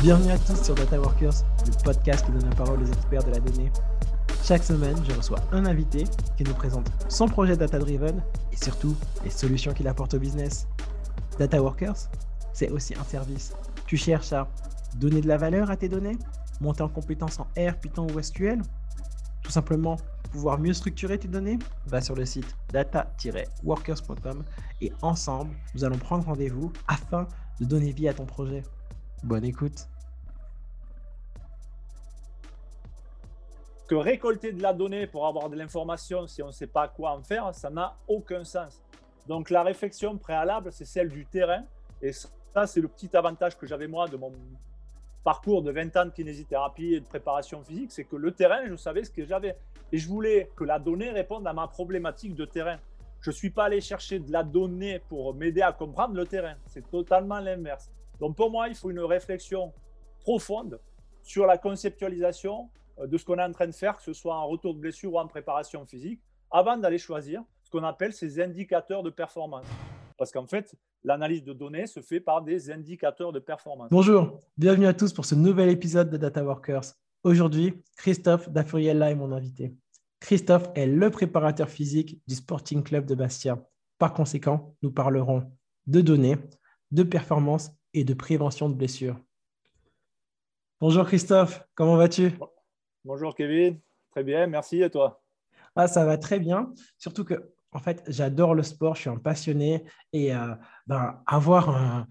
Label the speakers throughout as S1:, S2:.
S1: Bienvenue à tous sur Data Workers, le podcast qui donne la parole aux experts de la donnée. Chaque semaine, je reçois un invité qui nous présente son projet data driven et surtout les solutions qu'il apporte au business. Data Workers, c'est aussi un service. Tu cherches à donner de la valeur à tes données, monter en compétences en R, Python ou SQL, tout simplement pouvoir mieux structurer tes données, va sur le site data-workers.com et ensemble, nous allons prendre rendez-vous afin de donner vie à ton projet. Bonne écoute.
S2: Que récolter de la donnée pour avoir de l'information si on ne sait pas quoi en faire, ça n'a aucun sens. Donc la réflexion préalable, c'est celle du terrain. Et ça, c'est le petit avantage que j'avais moi de mon parcours de 20 ans de kinésithérapie et de préparation physique, c'est que le terrain, je savais ce que j'avais. Et je voulais que la donnée réponde à ma problématique de terrain. Je ne suis pas allé chercher de la donnée pour m'aider à comprendre le terrain. C'est totalement l'inverse. Donc pour moi, il faut une réflexion profonde sur la conceptualisation euh, de ce qu'on est en train de faire, que ce soit en retour de blessure ou en préparation physique, avant d'aller choisir ce qu'on appelle ces indicateurs de performance. Parce qu'en fait, l'analyse de données se fait par des indicateurs de performance.
S1: Bonjour, bienvenue à tous pour ce nouvel épisode de Data Workers. Aujourd'hui, Christophe Dafuriella est mon invité. Christophe est le préparateur physique du Sporting Club de Bastia. Par conséquent, nous parlerons de données, de performance et de prévention de blessures. Bonjour Christophe, comment vas-tu?
S2: Bonjour Kevin, très bien, merci et toi?
S1: Ah, Ça va très bien, surtout que en fait, j'adore le sport, je suis un passionné et euh, ben, avoir un,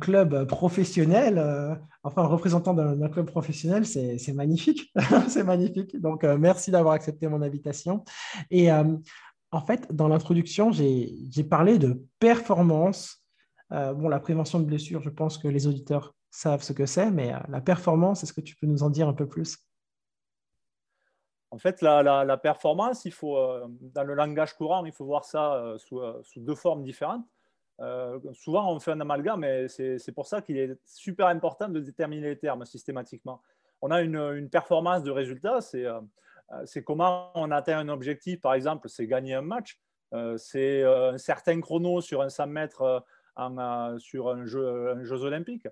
S1: club professionnel, euh, enfin un représentant d'un club professionnel, c'est magnifique. c'est magnifique. Donc, euh, merci d'avoir accepté mon invitation. Et en fait, dans l'introduction, j'ai parlé de performance. bon, la prévention de blessures, je pense que les auditeurs savent ce que c'est, mais la performance, est-ce que tu peux nous en dire un peu plus?
S2: En fait, la, performance, il faut, euh, dans le langage courant, il faut voir ça euh, euh, sous, deux formes différentes. souvent, on fait un amalgame, mais c'est pour ça qu'il est super important de déterminer les termes systématiquement. On a une, performance de résultat, c'est comment on atteint un objectif, par exemple, c'est gagner un match, c'est un certain chrono sur un 100 mètres sur un jeu, Jeux olympiques.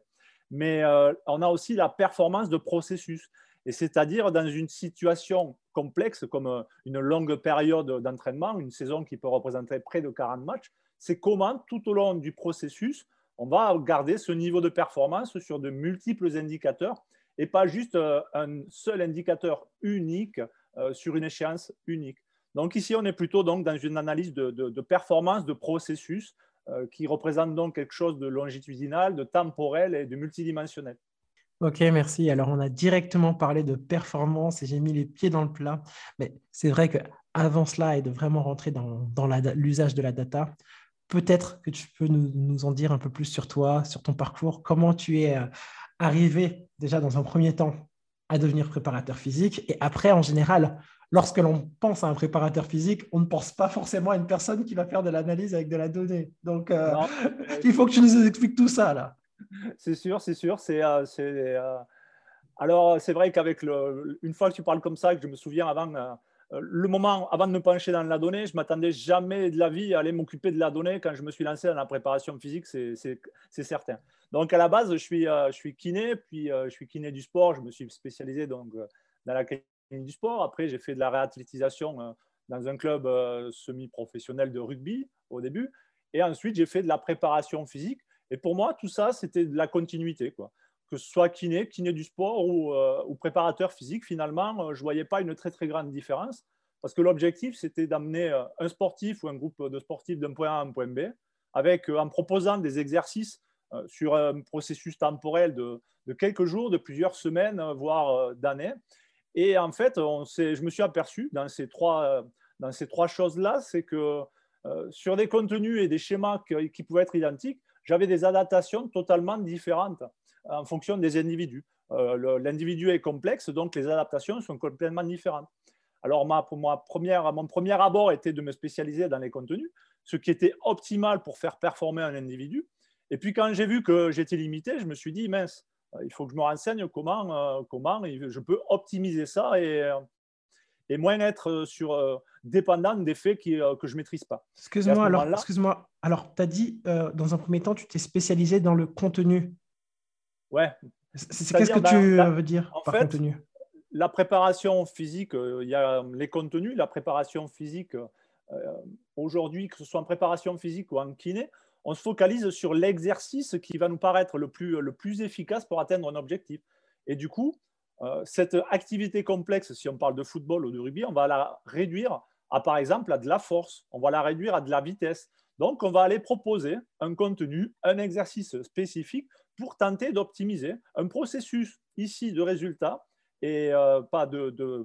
S2: Mais on a aussi la performance de processus. Et c'est-à-dire dans une situation complexe comme euh, une longue période d'entraînement, une saison qui peut représenter près de 40 matchs, c'est comment tout au long du processus, on va garder ce niveau de performance sur de multiples indicateurs et pas juste euh, un seul indicateur unique euh, sur une échéance unique. Donc ici, on est plutôt donc dans une analyse de, de performance de processus qui représente donc quelque chose de longitudinal, de temporel et de multidimensionnel.
S1: Ok, merci. Alors, on a directement parlé de performance et j'ai mis les pieds dans le plat. Mais c'est vrai qu'avant cela et de vraiment rentrer dans, l'usage de la data, peut-être que tu peux nous, en dire un peu plus sur toi, sur ton parcours, comment tu es euh, arrivé déjà dans un premier temps à devenir préparateur physique et après, en général, lorsque l'on pense à un préparateur physique, on ne pense pas forcément à une personne qui va faire de l'analyse avec de la donnée. Donc, euh, il faut que tu nous expliques tout ça là
S2: c'est sûr, c'est sûr. C'est, euh, euh, alors, c'est vrai qu'avec le, une fois que tu parles comme ça, que je me souviens avant, euh, le moment avant de me pencher dans la donnée, je m'attendais jamais de la vie à aller m'occuper de la donnée quand je me suis lancé dans la préparation physique, c'est, certain. Donc, à la base, je suis, je suis kiné, puis je suis kiné du sport. Je me suis spécialisé donc, dans la kiné du sport. Après, j'ai fait de la réathlétisation dans un club semi-professionnel de rugby au début. Et ensuite, j'ai fait de la préparation physique. Et pour moi, tout ça, c'était de la continuité. Quoi. Que ce soit kiné, kiné du sport ou, euh, préparateur physique, finalement, euh, je ne voyais pas une très, très grande différence. Parce que l'objectif, c'était d'amener euh, un sportif ou un groupe de sportifs d'un point A à un point B, avec, en proposant des exercices sur un processus temporel de, quelques jours, de plusieurs semaines, voire d'années. Et en fait, je me suis aperçu dans ces trois, dans ces trois choses-là, c'est que sur des contenus et des schémas qui pouvaient être identiques, j'avais des adaptations totalement différentes en fonction des individus. Euh, l'individu est complexe, donc les adaptations sont complètement différentes. Alors, ma, première, mon premier abord était de me spécialiser dans les contenus, ce qui était optimal pour faire performer un individu. Et puis, quand j'ai vu que j'étais limité, je me suis dit, mince, il faut que je me renseigne comment, euh, comment je peux optimiser ça et, et moins être sur, dépendant des faits qui, que je ne maîtrise pas.
S1: Excuse-moi, alors, excuse-moi. Alors, tu as dit, dans un premier temps, tu t'es spécialisé dans le contenu.
S2: Ouais.
S1: Qu'est-ce que tu veux dire par contenu?
S2: La préparation physique, il y a les contenus, la préparation physique, aujourd'hui, que ce soit en préparation physique ou en kiné, on se focalise sur l'exercice qui va nous paraître le plus, le plus efficace pour atteindre un objectif. Et du coup, euh, cette activité complexe, si on parle de football ou de rugby, on va la réduire à, par exemple, à de la force, on va la réduire à de la vitesse. Donc, on va aller proposer un contenu, un exercice spécifique pour tenter d'optimiser un processus ici de résultat et euh, pas de, euh,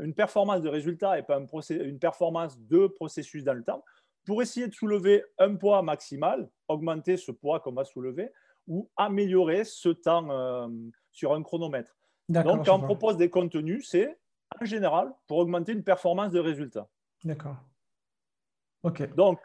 S2: une performance de résultat et pas une performance de processus dans le temps pour essayer de soulever un poids maximal, augmenter ce poids qu'on va soulever ou améliorer ce temps sur un chronomètre. Donc, quand on propose des contenus, c'est en général pour augmenter une performance de résultat.
S1: D'accord. OK.
S2: Donc,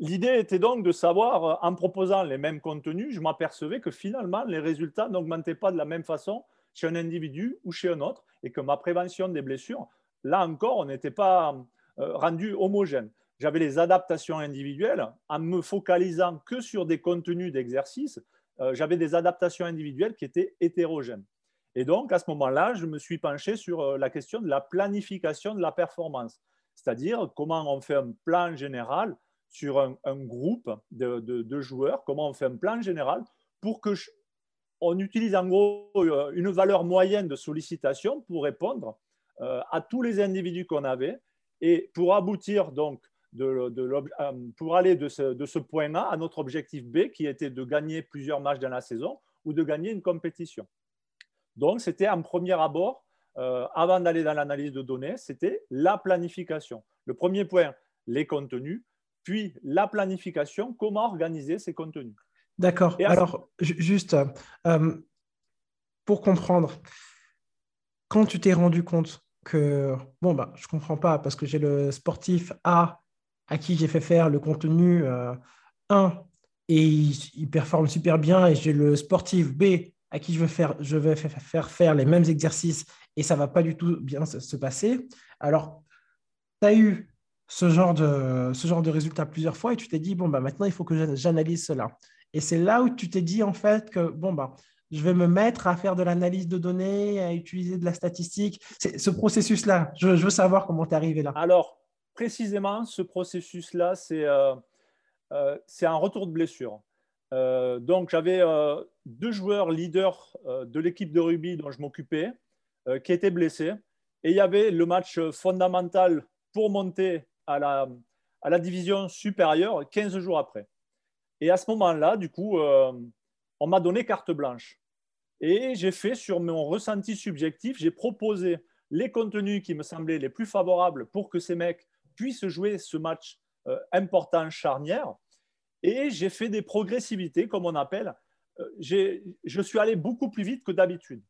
S2: l'idée était donc de savoir, euh, en proposant les mêmes contenus, je m'apercevais que finalement, les résultats n'augmentaient pas de la même façon chez un individu ou chez un autre, et que ma prévention des blessures, là encore, on n'était pas euh, rendu homogène. J'avais les adaptations individuelles en me focalisant que sur des contenus d'exercice. Euh, j'avais des adaptations individuelles qui étaient hétérogènes. Et donc, à ce moment-là, je me suis penché sur euh, la question de la planification de la performance, c'est-à-dire comment on fait un plan général sur un, groupe de, joueurs, comment on fait un plan général pour que on utilise en gros euh, une valeur moyenne de sollicitation pour répondre euh, à tous les individus qu'on avait et pour aboutir donc pour aller de ce, de ce point A à notre objectif B qui était de gagner plusieurs matchs dans la saison ou de gagner une compétition. Donc, c'était en premier abord, euh, avant d'aller dans l'analyse de données, c'était la planification. Le premier point, les contenus, puis la planification, comment organiser ces contenus.
S1: D'accord. Alors, juste euh, pour comprendre, quand tu t'es rendu compte que, bon, bah, je ne comprends pas parce que j'ai le sportif A à qui j'ai fait faire le contenu 1 euh, et il, performe super bien, et j'ai le sportif B à qui je veux faire, je vais faire faire les mêmes exercices et ça va pas du tout bien se, passer. Alors, tu as eu ce genre, de, ce genre de résultat plusieurs fois et tu t'es dit, bon, bah, maintenant, il faut que j'analyse cela. Et c'est là où tu t'es dit, en fait, que, bon, bah, je vais me mettre à faire de l'analyse de données, à utiliser de la statistique. C'est ce processus-là. Je, veux savoir comment tu es arrivé là.
S2: Alors, précisément, ce processus-là, c'est euh, euh, un retour de blessure. Euh, donc, j'avais euh, deux joueurs leaders euh, de l'équipe de rugby dont je m'occupais qui étaient blessés. Et il y avait le match fondamental pour monter à la, à la division supérieure 15 jours après. Et à ce moment-là, du coup, on m'a donné carte blanche. Et j'ai fait sur mon ressenti subjectif, j'ai proposé les contenus qui me semblaient les plus favorables pour que ces mecs puissent jouer ce match important charnière. Et j'ai fait des progressivités, comme on appelle. Je suis allé beaucoup plus vite que d'habitude.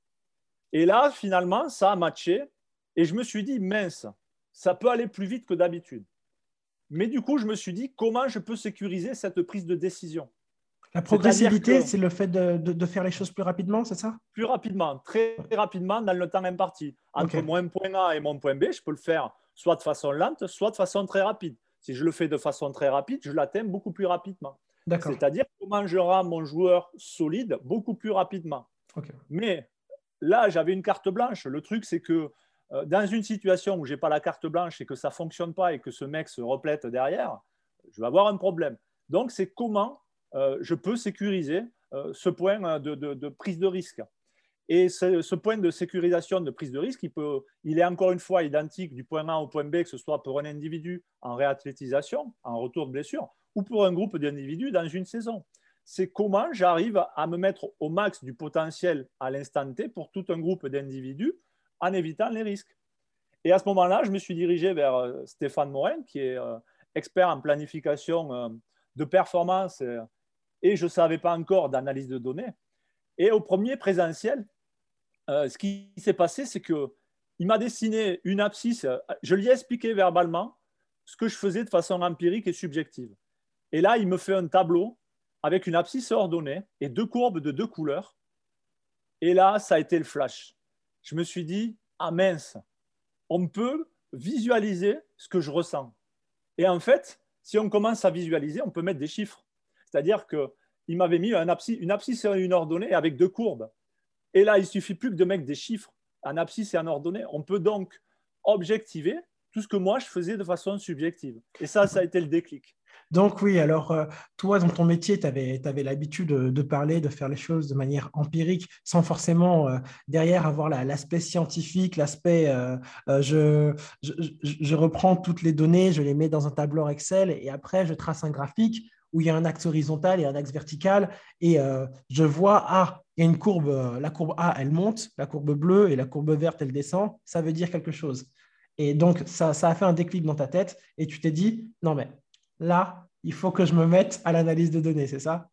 S2: Et là, finalement, ça a matché. Et je me suis dit, mince, ça peut aller plus vite que d'habitude. Mais du coup, je me suis dit, comment je peux sécuriser cette prise de décision?
S1: La progressivité, c'est le fait de, faire les choses plus rapidement, c'est ça?
S2: Plus rapidement, très rapidement dans le temps imparti. Entre mon point A et mon point B, je peux le faire soit de façon lente, soit de façon très rapide. Si je le fais de façon très rapide, je l'atteins beaucoup plus rapidement. C'est-à-dire comment je rends mon joueur solide beaucoup plus rapidement. Mais là, j'avais une carte blanche. Le truc, c'est que euh, dans une situation où je n'ai pas la carte blanche et que ça ne fonctionne pas et que ce mec se replète derrière, je vais avoir un problème. Donc, c'est comment euh, je peux sécuriser euh, ce point de, prise de risque. Et ce, point de sécurisation de prise de risque, il, peut, il est encore une fois identique du point A au point B, que ce soit pour un individu en réathlétisation, en retour de blessure, ou pour un groupe d'individus dans une saison. C'est comment j'arrive à me mettre au max du potentiel à l'instant T pour tout un groupe d'individus en évitant les risques. Et à ce moment-là, je me suis dirigé vers euh, Stéphane Morin, qui est euh, expert en planification euh, de performance et je ne savais pas encore d'analyse de données. Et au premier présentiel, ce qui s'est passé, c'est qu'il m'a dessiné une abscisse. Je lui ai expliqué verbalement ce que je faisais de façon empirique et subjective. Et là, il me fait un tableau avec une abscisse ordonnée et deux courbes de deux couleurs. Et là, ça a été le flash. Je me suis dit, ah mince, on peut visualiser ce que je ressens. Et en fait, si on commence à visualiser, on peut mettre des chiffres. C'est-à-dire qu'il m'avait mis une abscisse et une ordonnée avec deux courbes. Et là, il suffit plus que de mettre des chiffres, un abscisse et un ordonnée. On peut donc objectiver que moi je faisais de façon subjective. Et ça, ça a été le déclic.
S1: Donc oui, alors euh, toi, dans ton métier, tu avais, l'habitude de, parler, de faire les choses de manière empirique, sans forcément euh, derrière avoir l'aspect scientifique, l'aspect euh, je, je, reprends toutes les données, je les mets dans un tableur Excel et après, je trace un graphique où il y a un axe horizontal et un axe vertical et je vois, ah, il y a une courbe, la courbe A, elle monte, la courbe bleue et la courbe verte, elle descend, ça veut dire quelque chose. Et donc, ça, ça a fait un déclic dans ta tête et tu t'es dit, non mais là, il faut que je me mette à l'analyse de données, c'est ça?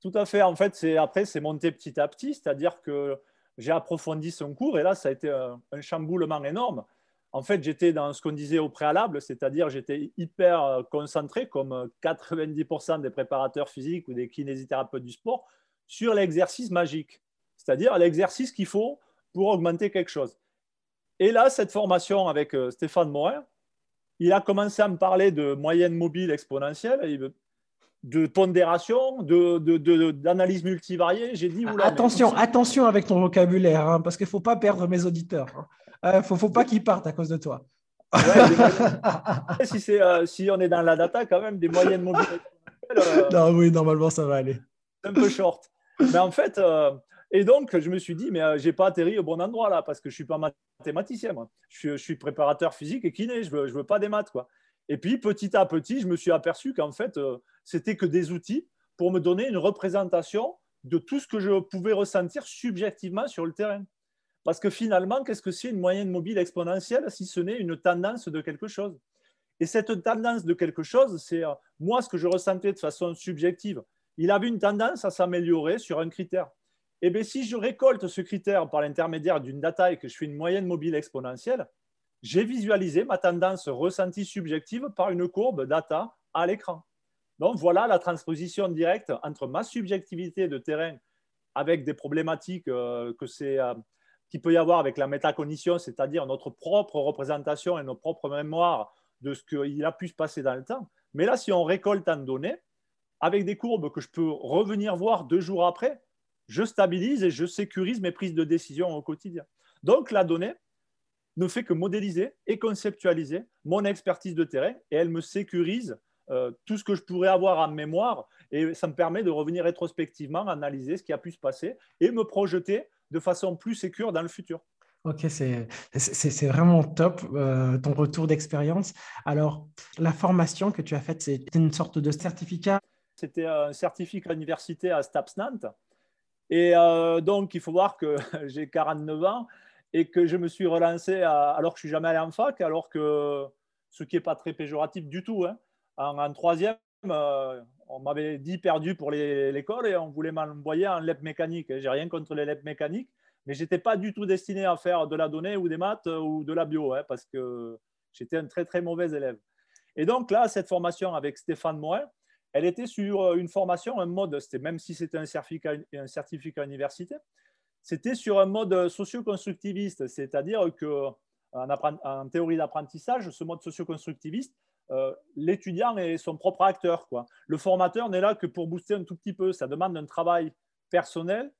S2: Tout à fait. En fait, c'est après, c'est monté petit à petit, c'est-à-dire que j'ai approfondi son cours et là, ça a été un, chamboulement énorme. En fait, j'étais dans ce qu'on disait au préalable, c'est-à-dire j'étais hyper concentré, comme 90% des préparateurs physiques ou des kinésithérapeutes du sport, sur l'exercice magique, c'est-à-dire l'exercice qu'il faut pour augmenter quelque chose. Et là, cette formation avec euh, Stéphane Morin, il a commencé à me parler de moyenne mobile exponentielle, de pondération, d'analyse de, multivariée. J'ai dit,
S1: attention, attention avec ton vocabulaire, hein, parce qu'il ne faut pas perdre mes auditeurs. Il hein. ne euh, faut, pas qu'ils partent à cause de toi.
S2: si, euh, si, on est dans la data, quand même, des moyennes mobiles
S1: exponentielles. Euh, non, oui, normalement, ça va aller.
S2: C'est un peu short. Mais en fait, et donc, je me suis dit, mais je n'ai pas atterri au bon endroit là, parce que je ne suis pas mathématicien, moi. Je suis, préparateur physique et kiné, je ne veux, veux pas des maths. Quoi. Et puis, petit à petit, je me suis aperçu qu'en fait, euh, c'était que des outils pour me donner une représentation de tout ce que je pouvais ressentir subjectivement sur le terrain. Parce que finalement, qu'est-ce que c'est une moyenne mobile exponentielle si ce n'est une tendance de quelque chose? Et cette tendance de quelque chose, c'est euh, moi ce que je ressentais de façon subjective. Il avait une tendance à s'améliorer sur un critère. Eh bien, si je récolte ce critère par l'intermédiaire d'une data et que je fais une moyenne mobile exponentielle, j'ai visualisé ma tendance ressentie subjective par une courbe data à l'écran. Donc voilà la transposition directe entre ma subjectivité de terrain avec des problématiques euh, euh, qu'il peut y avoir avec la métacognition, c'est-à-dire notre propre représentation et nos propres mémoires de ce qu'il a pu se passer dans le temps. Mais là, si on récolte en données, avec des courbes que je peux revenir voir deux jours après, je stabilise et je sécurise mes prises de décision au quotidien. Donc la donnée ne fait que modéliser et conceptualiser mon expertise de terrain et elle me sécurise euh, tout ce que je pourrais avoir en mémoire et ça me permet de revenir rétrospectivement, analyser ce qui a pu se passer et me projeter de façon plus sécure dans le futur.
S1: Ok, c'est vraiment top euh, ton retour d'expérience. Alors, la formation que tu as faite, c'est une sorte de certificat?
S2: C'était un certificat université à Staps Nantes et euh, donc, il faut voir que j'ai 49 ans et que je me suis relancé alors que je suis jamais allé en fac, alors que ce qui n'est pas très péjoratif du tout. Hein. En, troisième, euh, on m'avait dit perdu pour l'école et on voulait m'envoyer en LEP mécanique. J'ai rien contre les LEP mécaniques, mais je n'étais pas du tout destiné à faire de la donnée ou des maths ou de la bio, hein, parce que j'étais un très très mauvais élève. Et donc là, cette formation avec Stéphane Morin, elle était sur euh, une formation, un mode, même si c'était un certificat, un certificat universitaire, c'était sur un mode socio-constructiviste, c'est-à-dire que en, théorie d'apprentissage, ce mode socio-constructiviste, euh, l'étudiant est son propre acteur. Le formateur n'est là que pour booster un tout petit peu. Ça demande un travail personnel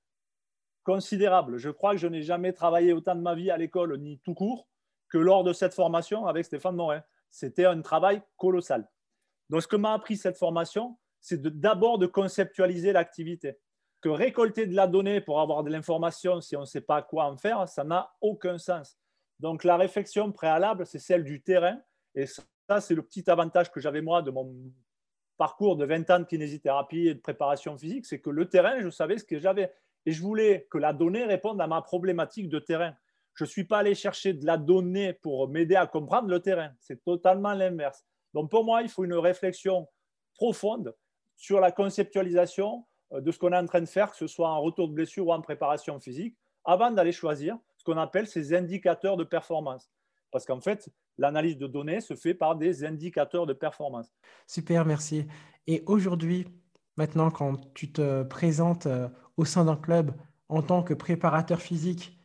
S2: considérable. Je crois que je n'ai jamais travaillé autant de ma vie à l'école, ni tout court, que lors de cette formation avec Stéphane Morin. C'était un travail colossal. Donc, ce que m'a appris cette formation, c'est d'abord de, conceptualiser l'activité. Que récolter de la donnée pour avoir de l'information si on ne sait pas quoi en faire, ça n'a aucun sens. Donc, la réflexion préalable, c'est celle du terrain. Et ça, c'est le petit avantage que j'avais moi de mon parcours de 20 ans de kinésithérapie et de préparation physique, c'est que le terrain, je savais ce que j'avais. Et je voulais que la donnée réponde à ma problématique de terrain. Je ne suis pas allé chercher de la donnée pour m'aider à comprendre le terrain. C'est totalement l'inverse. Donc pour moi, il faut une réflexion profonde sur la conceptualisation euh, de ce qu'on est en train de faire, que ce soit en retour de blessure ou en préparation physique, avant d'aller choisir ce qu'on appelle ces indicateurs de performance. Parce qu'en fait, l'analyse de données se fait par des indicateurs de performance.
S1: Super, merci. Et aujourd'hui, maintenant, quand tu te présentes euh, au sein d'un club en tant que préparateur physique,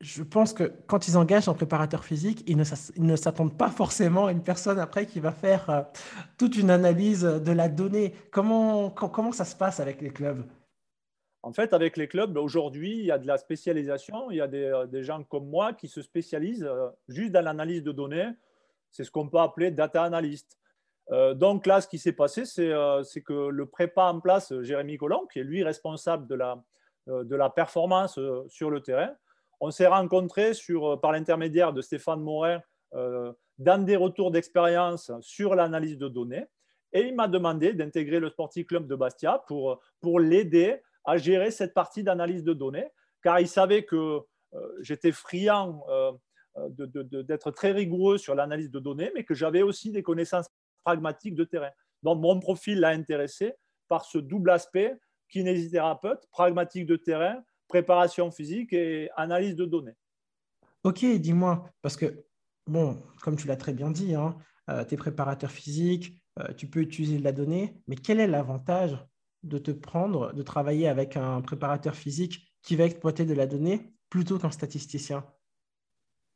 S1: je pense que quand ils engagent un préparateur physique, ils ne s'attendent pas forcément à une personne après qui va faire euh, toute une analyse de la donnée. Comment, comment ça se passe avec les clubs?
S2: En fait, avec les clubs, aujourd'hui, il y a de la spécialisation. Il y a des, euh, gens comme moi qui se spécialisent euh, juste dans l'analyse de données. C'est ce qu'on peut appeler data analyst. donc là, ce qui s'est passé, c'est que le prépa en place, Jérémy Collomb, qui est lui responsable de la, de la performance sur le terrain, on s'est rencontrés euh, par l'intermédiaire de Stéphane Morin euh, dans des retours d'expérience sur l'analyse de données. Et il m'a demandé d'intégrer le Sporting Club de Bastia pour, pour l'aider à gérer cette partie d'analyse de données, car il savait que euh, j'étais friand d'être très rigoureux sur l'analyse de données, mais que j'avais aussi des connaissances pragmatiques de terrain. Donc mon profil l'a intéressé par ce double aspect kinésithérapeute, pragmatique de terrain, préparation physique et analyse de données.
S1: Ok, dis-moi, parce que, bon, comme tu l'as très bien dit, hein, euh, tu es préparateur physique, euh, tu peux utiliser de la donnée, mais quel est l'avantage de te prendre, de travailler avec un préparateur physique qui va exploiter de la donnée plutôt qu'un statisticien?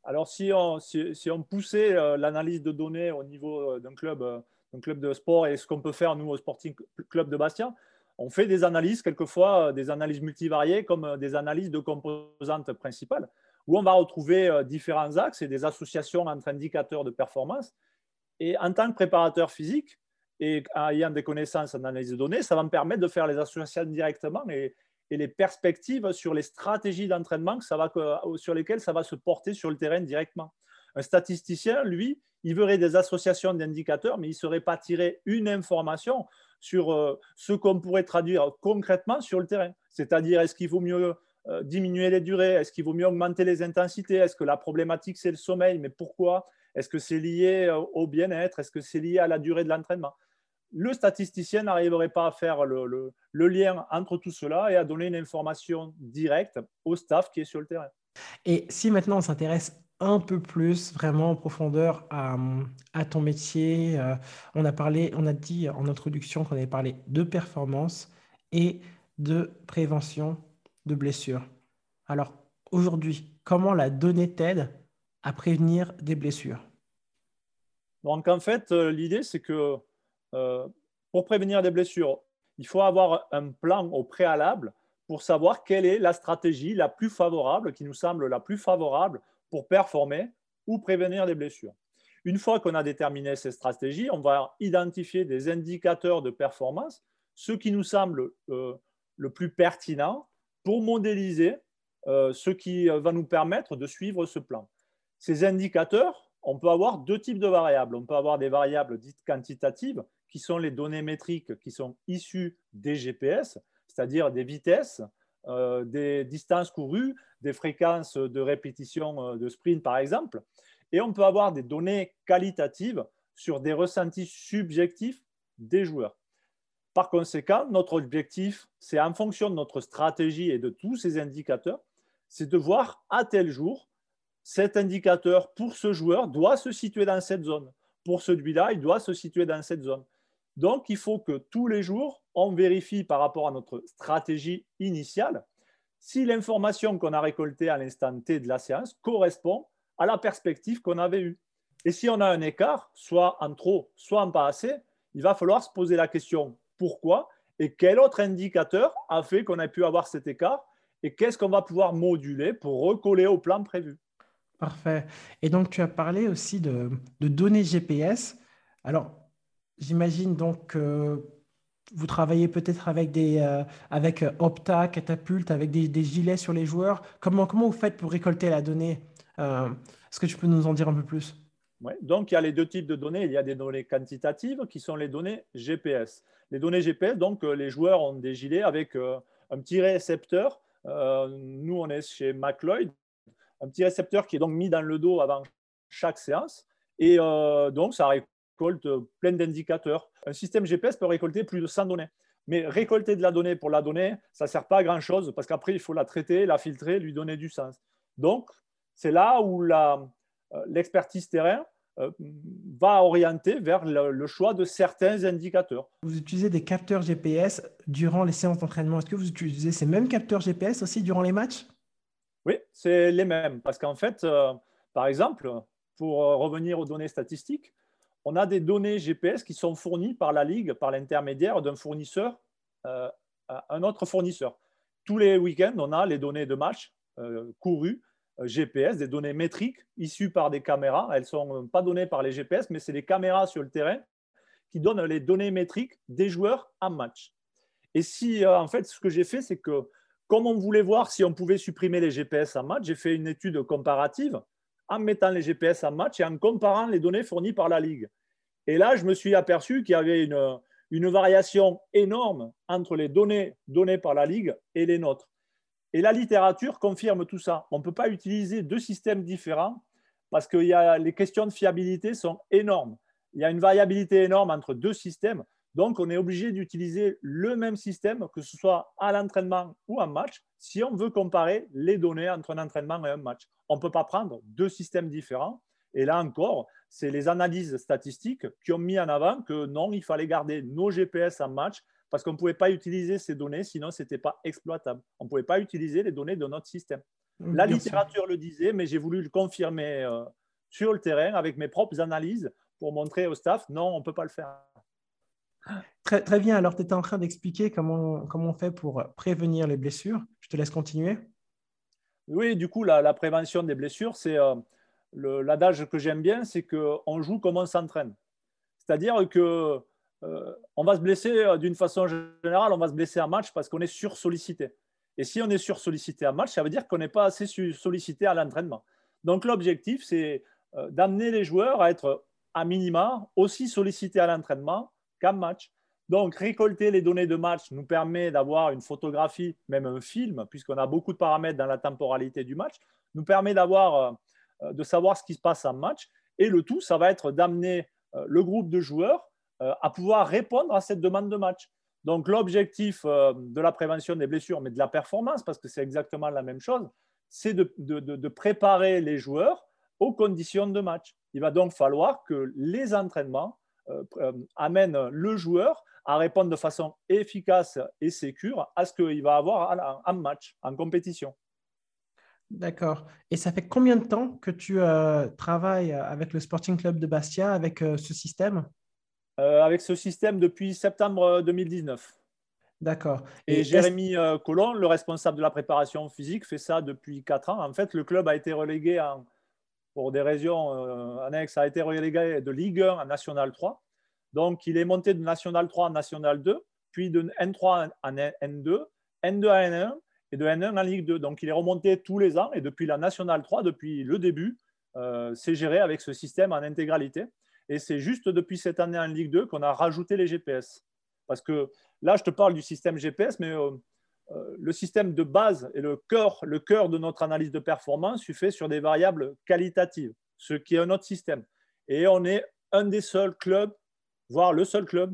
S2: Alors, si on, si, on poussait euh, l'analyse de données au niveau d'un club, d'un club de sport et ce qu'on peut faire, nous, au Sporting Club de Bastia, on fait des analyses, quelquefois euh, des analyses multivariées comme euh, des analyses de composantes principales, où on va retrouver euh, différents axes et des associations entre indicateurs de performance. Et en tant que préparateur physique et ayant des connaissances en analyse de données, ça va me permettre de faire les associations directement et, les perspectives sur les stratégies d'entraînement sur lesquelles ça va se porter sur le terrain directement. Un statisticien, lui, il verrait des associations d'indicateurs, mais il ne saurait pas tirer une information sur euh, ce qu'on pourrait traduire concrètement sur le terrain. C'est-à-dire, est-ce qu'il vaut mieux euh, diminuer les durées? Est-ce qu'il vaut mieux augmenter les intensités? Est-ce que la problématique, c'est le sommeil? Mais pourquoi? Est-ce que c'est lié euh, au bien-être? Est-ce que c'est lié à la durée de l'entraînement? Le statisticien n'arriverait pas à faire le, lien entre tout cela et à donner une information directe au staff qui est sur le terrain.
S1: Et si maintenant on s'intéresse un peu plus vraiment en profondeur à, ton métier. Euh, on a parlé, on a dit en introduction qu'on avait parlé de performance et de prévention de blessures. Alors aujourd'hui, comment la donnée t'aide à prévenir des blessures?
S2: Donc en fait, euh, l'idée c'est que euh, pour prévenir des blessures, il faut avoir un plan au préalable pour savoir quelle est la stratégie la plus favorable, qui nous semble la plus favorable pour performer ou prévenir des blessures. Une fois qu'on a déterminé ces stratégies, on va identifier des indicateurs de performance, ce qui nous semble euh, le plus pertinent pour modéliser euh, ce qui va nous permettre de suivre ce plan. Ces indicateurs, on peut avoir deux types de variables. On peut avoir des variables dites quantitatives, qui sont les données métriques qui sont issues des GPS, c'est-à-dire des vitesses, euh, des distances courues, des fréquences de répétition euh, de sprint, par exemple. Et on peut avoir des données qualitatives sur des ressentis subjectifs des joueurs. Par conséquent, notre objectif, c'est en fonction de notre stratégie et de tous ces indicateurs, c'est de voir à tel jour, cet indicateur pour ce joueur doit se situer dans cette zone. Pour celui-là, il doit se situer dans cette zone. Donc, il faut que tous les jours, on vérifie par rapport à notre stratégie initiale si l'information qu'on a récoltée à l'instant T de la séance correspond à la perspective qu'on avait eue. Et si on a un écart, soit en trop, soit en pas assez, il va falloir se poser la question pourquoi et quel autre indicateur a fait qu'on a pu avoir cet écart et qu'est-ce qu'on va pouvoir moduler pour recoller au plan prévu?
S1: Parfait. Et donc, tu as parlé aussi de, données GPS. Alors, j'imagine donc que vous travaillez peut-être avec euh, avec euh, Opta, Catapult, avec des, gilets sur les joueurs. Comment, comment vous faites pour récolter la donnée euh, Est-ce que tu peux nous en dire un peu plus?
S2: Donc, il y a les deux types de données. Il y a des données quantitatives qui sont les données GPS. Les données GPS, donc, les joueurs ont des gilets avec un petit récepteur. nous, on est chez McLeod. Un petit récepteur qui est donc mis dans le dos avant chaque séance. Et donc, ça récolte plein d'indicateurs. Un système GPS peut récolter plus de 100 données. Mais récolter de la donnée pour la donnée, ça ne sert pas à grand-chose parce qu'après, il faut la traiter, la filtrer, lui donner du sens. Donc, c'est là où euh, l'expertise terrain euh, va orienter vers le, choix de certains indicateurs.
S1: Vous utilisez des capteurs GPS durant les séances d'entraînement. Est-ce que vous utilisez ces mêmes capteurs GPS aussi durant les matchs?
S2: Oui, c'est les mêmes. Parce qu'en fait, euh, par exemple, pour revenir aux données statistiques, on a des données GPS qui sont fournies par la Ligue, par l'intermédiaire d'un fournisseur euh, un autre fournisseur. Tous les week-ends, on a les données de match euh, courues, euh, GPS, des données métriques issues par des caméras. Elles ne sont pas données par les GPS, mais c'est les caméras sur le terrain qui donnent les données métriques des joueurs en match. Et si, en fait, ce que j'ai fait, c'est que comme on voulait voir si on pouvait supprimer les GPS en match, j'ai fait une étude comparative en mettant les GPS en match et en comparant les données fournies par la Ligue. Et là, je me suis aperçu qu'il y avait une, une variation énorme entre les données données par la Ligue et les nôtres. Et la littérature confirme tout ça. On ne peut pas utiliser deux systèmes différents parce que y a, les questions de fiabilité sont énormes. Il y a une variabilité énorme entre deux systèmes. Donc, on est obligé d'utiliser le même système, que ce soit à l'entraînement ou en match, si on veut comparer les données entre un entraînement et un match. On ne peut pas prendre deux systèmes différents. Et là encore, c'est les analyses statistiques qui ont mis en avant que non, il fallait garder nos GPS en match parce qu'on ne pouvait pas utiliser ces données, sinon ce n'était pas exploitable. On ne pouvait pas utiliser les données de notre système. La littérature le disait, mais j'ai voulu le confirmer euh, sur le terrain avec mes propres analyses pour montrer au staff, non, on ne peut pas le faire.
S1: Très, bien, alors tu étais en train d'expliquer comment, comment on fait pour prévenir les blessures. Je te laisse continuer.
S2: Oui, du coup, la, prévention des blessures, c'est... Euh, l'adage que j'aime bien, c'est qu'on joue comme on s'entraîne. C'est-à-dire que euh, on va se blesser euh, d'une façon générale, on va se blesser en match parce qu'on est sursollicité. Et si on est sursollicité en match, ça veut dire qu'on n'est pas assez sollicité à l'entraînement. Donc l'objectif, c'est d'amener les joueurs à être à minima aussi sollicités à l'entraînement qu'en match. Donc récolter les données de match nous permet d'avoir une photographie, même un film, puisqu'on a beaucoup de paramètres dans la temporalité du match, nous permet d'avoir euh, de savoir ce qui se passe en match. Et le tout, ça va être d'amener euh, le groupe de joueurs euh, à pouvoir répondre à cette demande de match. Donc l'objectif de la prévention des blessures, mais de la performance, parce que c'est exactement la même chose, c'est de, préparer les joueurs aux conditions de match. Il va donc falloir que les entraînements amènent le joueur à répondre de façon efficace et sécure à ce qu'il va avoir en match, en compétition.
S1: D'accord. Et ça fait combien de temps que tu euh, travailles avec le Sporting Club de Bastia, avec euh, ce système?
S2: Euh, Avec ce système depuis septembre 2019.
S1: D'accord.
S2: Et, Jérémy Collomb, le responsable de la préparation physique, fait ça depuis 4 ans. En fait, le club a été relégué pour des raisons annexes, a été relégué de Ligue 1 à National 3. Donc, il est monté de National 3 à National 2, puis de N3 à N2, N2 à N1, et de N1 en Ligue 2. Donc il est remonté tous les ans et depuis la Nationale 3, depuis le début, euh, c'est géré avec ce système en intégralité. Et c'est juste depuis cette année en Ligue 2 qu'on a rajouté les GPS. Parce que là, je te parle du système GPS, mais euh, euh, le système de base et le cœur, le cœur de notre analyse de performance se fait sur des variables qualitatives, ce qui est un autre système. Et on est un des seuls clubs, voire le seul club,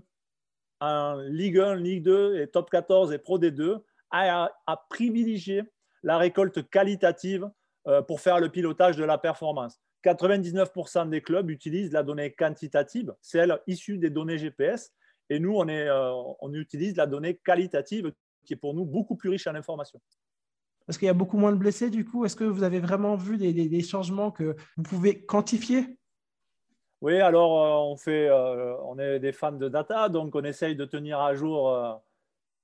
S2: en Ligue 1, Ligue 2 et Top 14 et Pro D2 à, privilégier la récolte qualitative euh, pour faire le pilotage de la performance. 99% des clubs utilisent la donnée quantitative, celle issue des données GPS, et nous, est, euh, on utilise la donnée qualitative qui est pour nous beaucoup plus riche en informations.
S1: Est-ce qu'il y a beaucoup moins de blessés du coup? Est-ce que vous avez vraiment vu des, changements que vous pouvez quantifier?
S2: Oui, alors euh, on, fait, on est des fans de data, donc on essaye de tenir à jour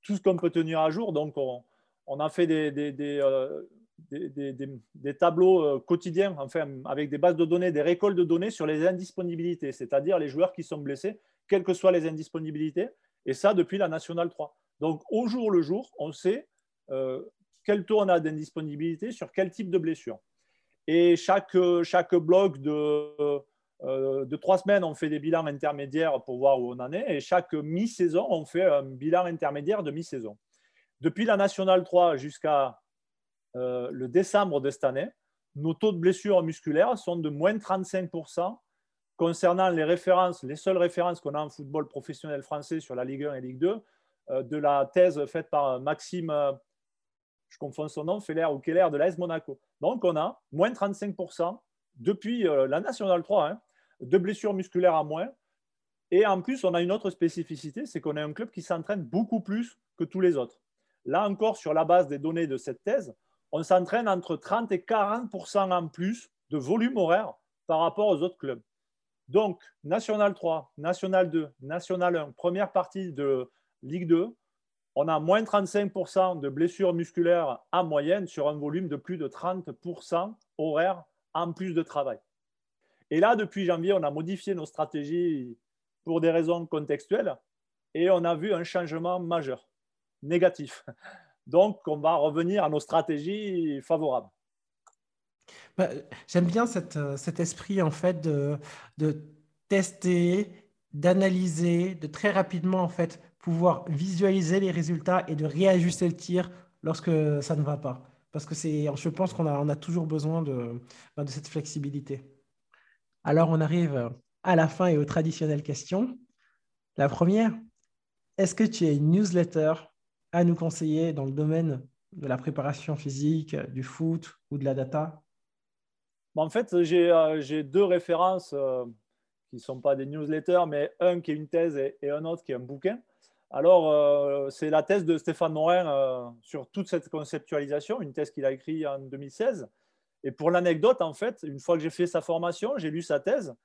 S2: tout ce qu'on peut tenir à jour. Donc, on, a fait des, des, euh, tableaux euh, quotidiens, enfin, avec des bases de données, des récoltes de données sur les indisponibilités, c'est-à-dire les joueurs qui sont blessés, quelles que soient les indisponibilités, et ça depuis la Nationale 3. Donc, au jour le jour, on sait euh, quel taux on a d'indisponibilité sur quel type de blessure. Et chaque, chaque bloc de euh, de trois semaines, on fait des bilans intermédiaires pour voir où on en est. Et chaque mi-saison, on fait un bilan intermédiaire de mi-saison. Depuis la Nationale 3 jusqu'à euh, le décembre de cette année, nos taux de blessures musculaires sont de moins 35% concernant les références, les seules références qu'on a en football professionnel français sur la Ligue 1 et Ligue 2, euh, de la thèse faite par Maxime, je confonds son nom, Feller ou Keller de l'AS Monaco. Donc on a moins 35% depuis la Nationale 3, hein, de blessures musculaires à moins. Et en plus, on a une autre spécificité, c'est qu'on est un club qui s'entraîne beaucoup plus que tous les autres. Là encore, sur la base des données de cette thèse, on s'entraîne entre 30 et 40% en plus de volume horaire par rapport aux autres clubs. Donc, National 3, National 2, National 1, première partie de Ligue 2, on a moins 35% de blessures musculaires en moyenne sur un volume de plus de 30% horaire en plus de travail. Et là, depuis janvier, on a modifié nos stratégies pour des raisons contextuelles et on a vu un changement majeur, négatif. Donc, on va revenir à nos stratégies favorables.
S1: Bah, j'aime bien euh, cet esprit en fait de, de tester, d'analyser, de très rapidement en fait pouvoir visualiser les résultats et de réajuster le tir lorsque ça ne va pas. Parce que je pense qu'on a, on a toujours besoin de, bah, de cette flexibilité. Alors on arrive à la fin et aux traditionnelles questions. La première, est-ce que tu as une newsletter à nous conseiller dans le domaine de la préparation physique, du foot ou de la data?
S2: Bah, En fait, j'ai euh, deux références euh, qui ne sont pas des newsletters, mais un qui est une thèse et, un autre qui est un bouquin. Alors, euh, c'est la thèse de Stéphane Morin sur toute cette conceptualisation, une thèse qu'il a écrite en 2016. Et pour l'anecdote, en fait, une fois que j'ai fait sa formation, j'ai lu sa thèse.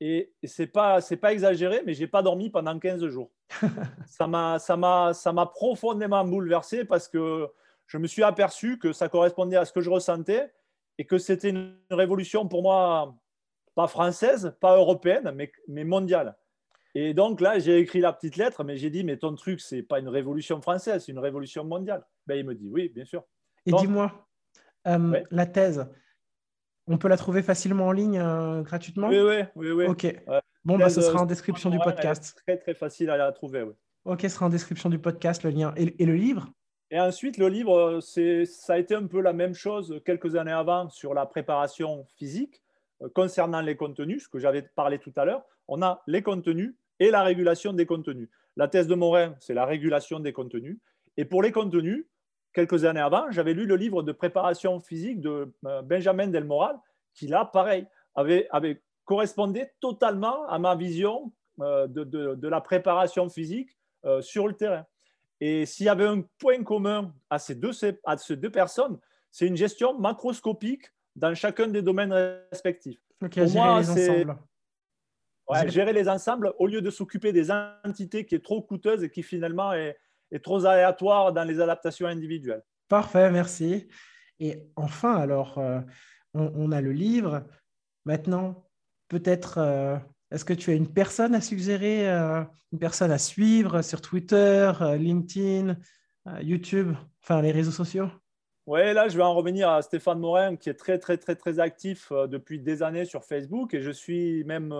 S2: Et, ce n'est pas, pas exagéré, mais je n'ai pas dormi pendant 15 jours. ça m'a profondément bouleversé parce que je me suis aperçu que ça correspondait à ce que je ressentais et que c'était une révolution pour moi, pas française, pas européenne, mais, mais mondiale. Et donc là, j'ai écrit la petite lettre, mais j'ai dit, mais ton truc, c'est pas une révolution française, c'est une révolution mondiale. Ben, il me dit, oui, bien sûr.
S1: Et dis-moi, euh, la thèse, on peut la trouver facilement en ligne euh, gratuitement?
S2: Oui, oui, oui. oui.
S1: Ok. Bon, bah, ce sera en description du podcast.
S2: Très, très facile à la trouver. Oui.
S1: Ok, ce sera en description du podcast, le lien. Et, le livre?
S2: Et ensuite, le livre, ça a été un peu la même chose quelques années avant sur la préparation physique euh, concernant les contenus, ce que j'avais parlé tout à l'heure. On a les contenus et la régulation des contenus. La thèse de Morin, c'est la régulation des contenus. Et pour les contenus, quelques années avant, j'avais lu le livre de préparation physique de euh, Benjamin Delmoral, qui là, pareil, avait, avait correspondait totalement à ma vision euh, de, la préparation physique euh, sur le terrain. Et s'il y avait un point commun à ces deux, à ces deux personnes, c'est une gestion macroscopique dans chacun des domaines respectifs.
S1: Pour moi, c'est
S2: gérer les ensembles au lieu de s'occuper des entités qui est trop coûteuse et qui finalement est, est trop aléatoire dans les adaptations individuelles.
S1: Parfait, merci. Et enfin, alors, euh, on, a le livre. Maintenant, peut-être, euh, est-ce que tu as une personne à suggérer, euh, une personne à suivre sur Twitter, LinkedIn, YouTube, enfin les réseaux sociaux?
S2: Oui, là, je vais en revenir à Stéphane Morin, qui est très, très, très, très actif depuis des années sur Facebook. Et je suis même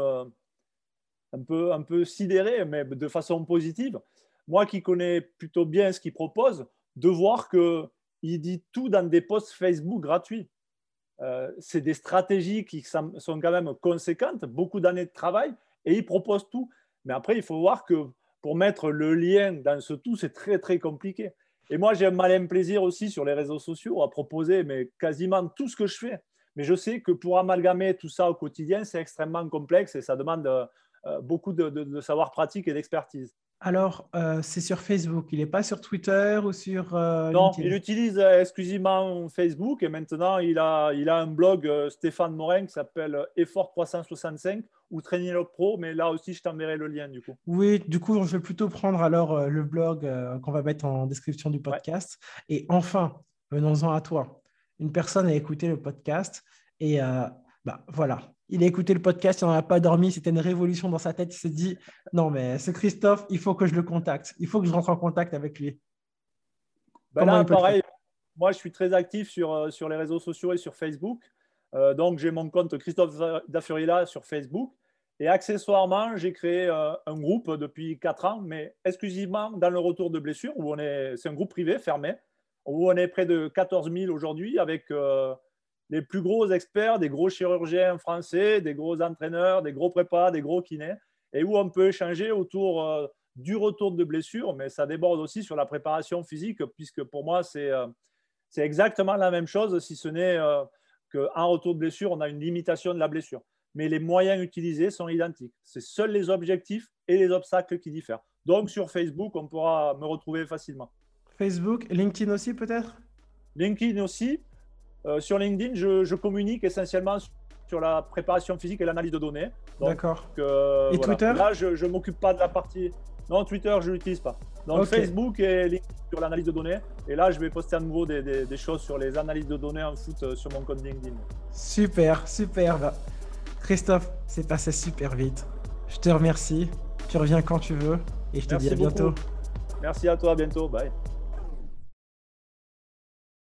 S2: un, peu, sidéré, mais de façon positive moi qui connais plutôt bien ce qu'il propose, de voir qu'il dit tout dans des posts Facebook gratuits. Euh, c'est des stratégies qui sont quand même conséquentes, beaucoup d'années de travail, et il propose tout. Mais après, il faut voir que pour mettre le lien dans ce tout, c'est très, très compliqué. Et moi, j'ai un malin plaisir aussi sur les réseaux sociaux à proposer mais quasiment tout ce que je fais. Mais je sais que pour amalgamer tout ça au quotidien, c'est extrêmement complexe et ça demande euh, beaucoup de savoir pratique et d'expertise.
S1: Alors, euh, c'est sur Facebook, il n'est pas sur Twitter ou sur
S2: euh, Non, il utilise euh, exclusivement Facebook et maintenant il a, il a un blog Stéphane Morin qui s'appelle Effort 365 ou Training Pro, mais là aussi je t'enverrai le lien du coup.
S1: Oui, du coup, je vais plutôt prendre alors le blog qu'on va mettre en description du podcast. Et enfin, venons-en à toi. Une personne a écouté le podcast et bah, voilà, il a écouté le podcast, il n'en a pas dormi, c'était une révolution dans sa tête. Il s'est dit non, mais ce Christophe, il faut que je le contacte, il faut que je rentre en contact avec lui.
S2: Ben là, pareil, moi je suis très actif sur, euh, sur les réseaux sociaux et sur Facebook. Euh, donc j'ai mon compte Christophe Dafurila sur Facebook. Et accessoirement, j'ai créé euh, un groupe depuis 4 ans, mais exclusivement dans le retour de blessure, où on est, c'est un groupe privé fermé, où on est près de 14 000 aujourd'hui avec les plus gros experts, des gros chirurgiens français, des gros entraîneurs, des gros prépas, des gros kinés, et où on peut échanger autour euh, du retour de blessure, mais ça déborde aussi sur la préparation physique, puisque pour moi, c'est euh, exactement la même chose, si ce n'est euh, qu'en retour de blessure, on a une limitation de la blessure. Mais les moyens utilisés sont identiques. C'est seuls les objectifs et les obstacles qui diffèrent. Donc sur Facebook, on pourra me retrouver facilement.
S1: Facebook, LinkedIn aussi peut-être?
S2: LinkedIn aussi. Euh, sur LinkedIn, je, communique essentiellement sur la préparation physique et l'analyse de données.
S1: D'accord. Euh, et Twitter?
S2: Là, je ne m'occupe pas de la partie. Non, Twitter, je ne l'utilise pas. Donc Facebook et LinkedIn sur l'analyse de données. Et là, je vais poster à nouveau des, choses sur les analyses de données en foot euh, sur mon compte LinkedIn.
S1: Super, super. Bah, Christophe, c'est passé super vite. Je te remercie. Tu reviens quand tu veux et je te dis à bientôt.
S2: Merci à toi, à bientôt. Bye.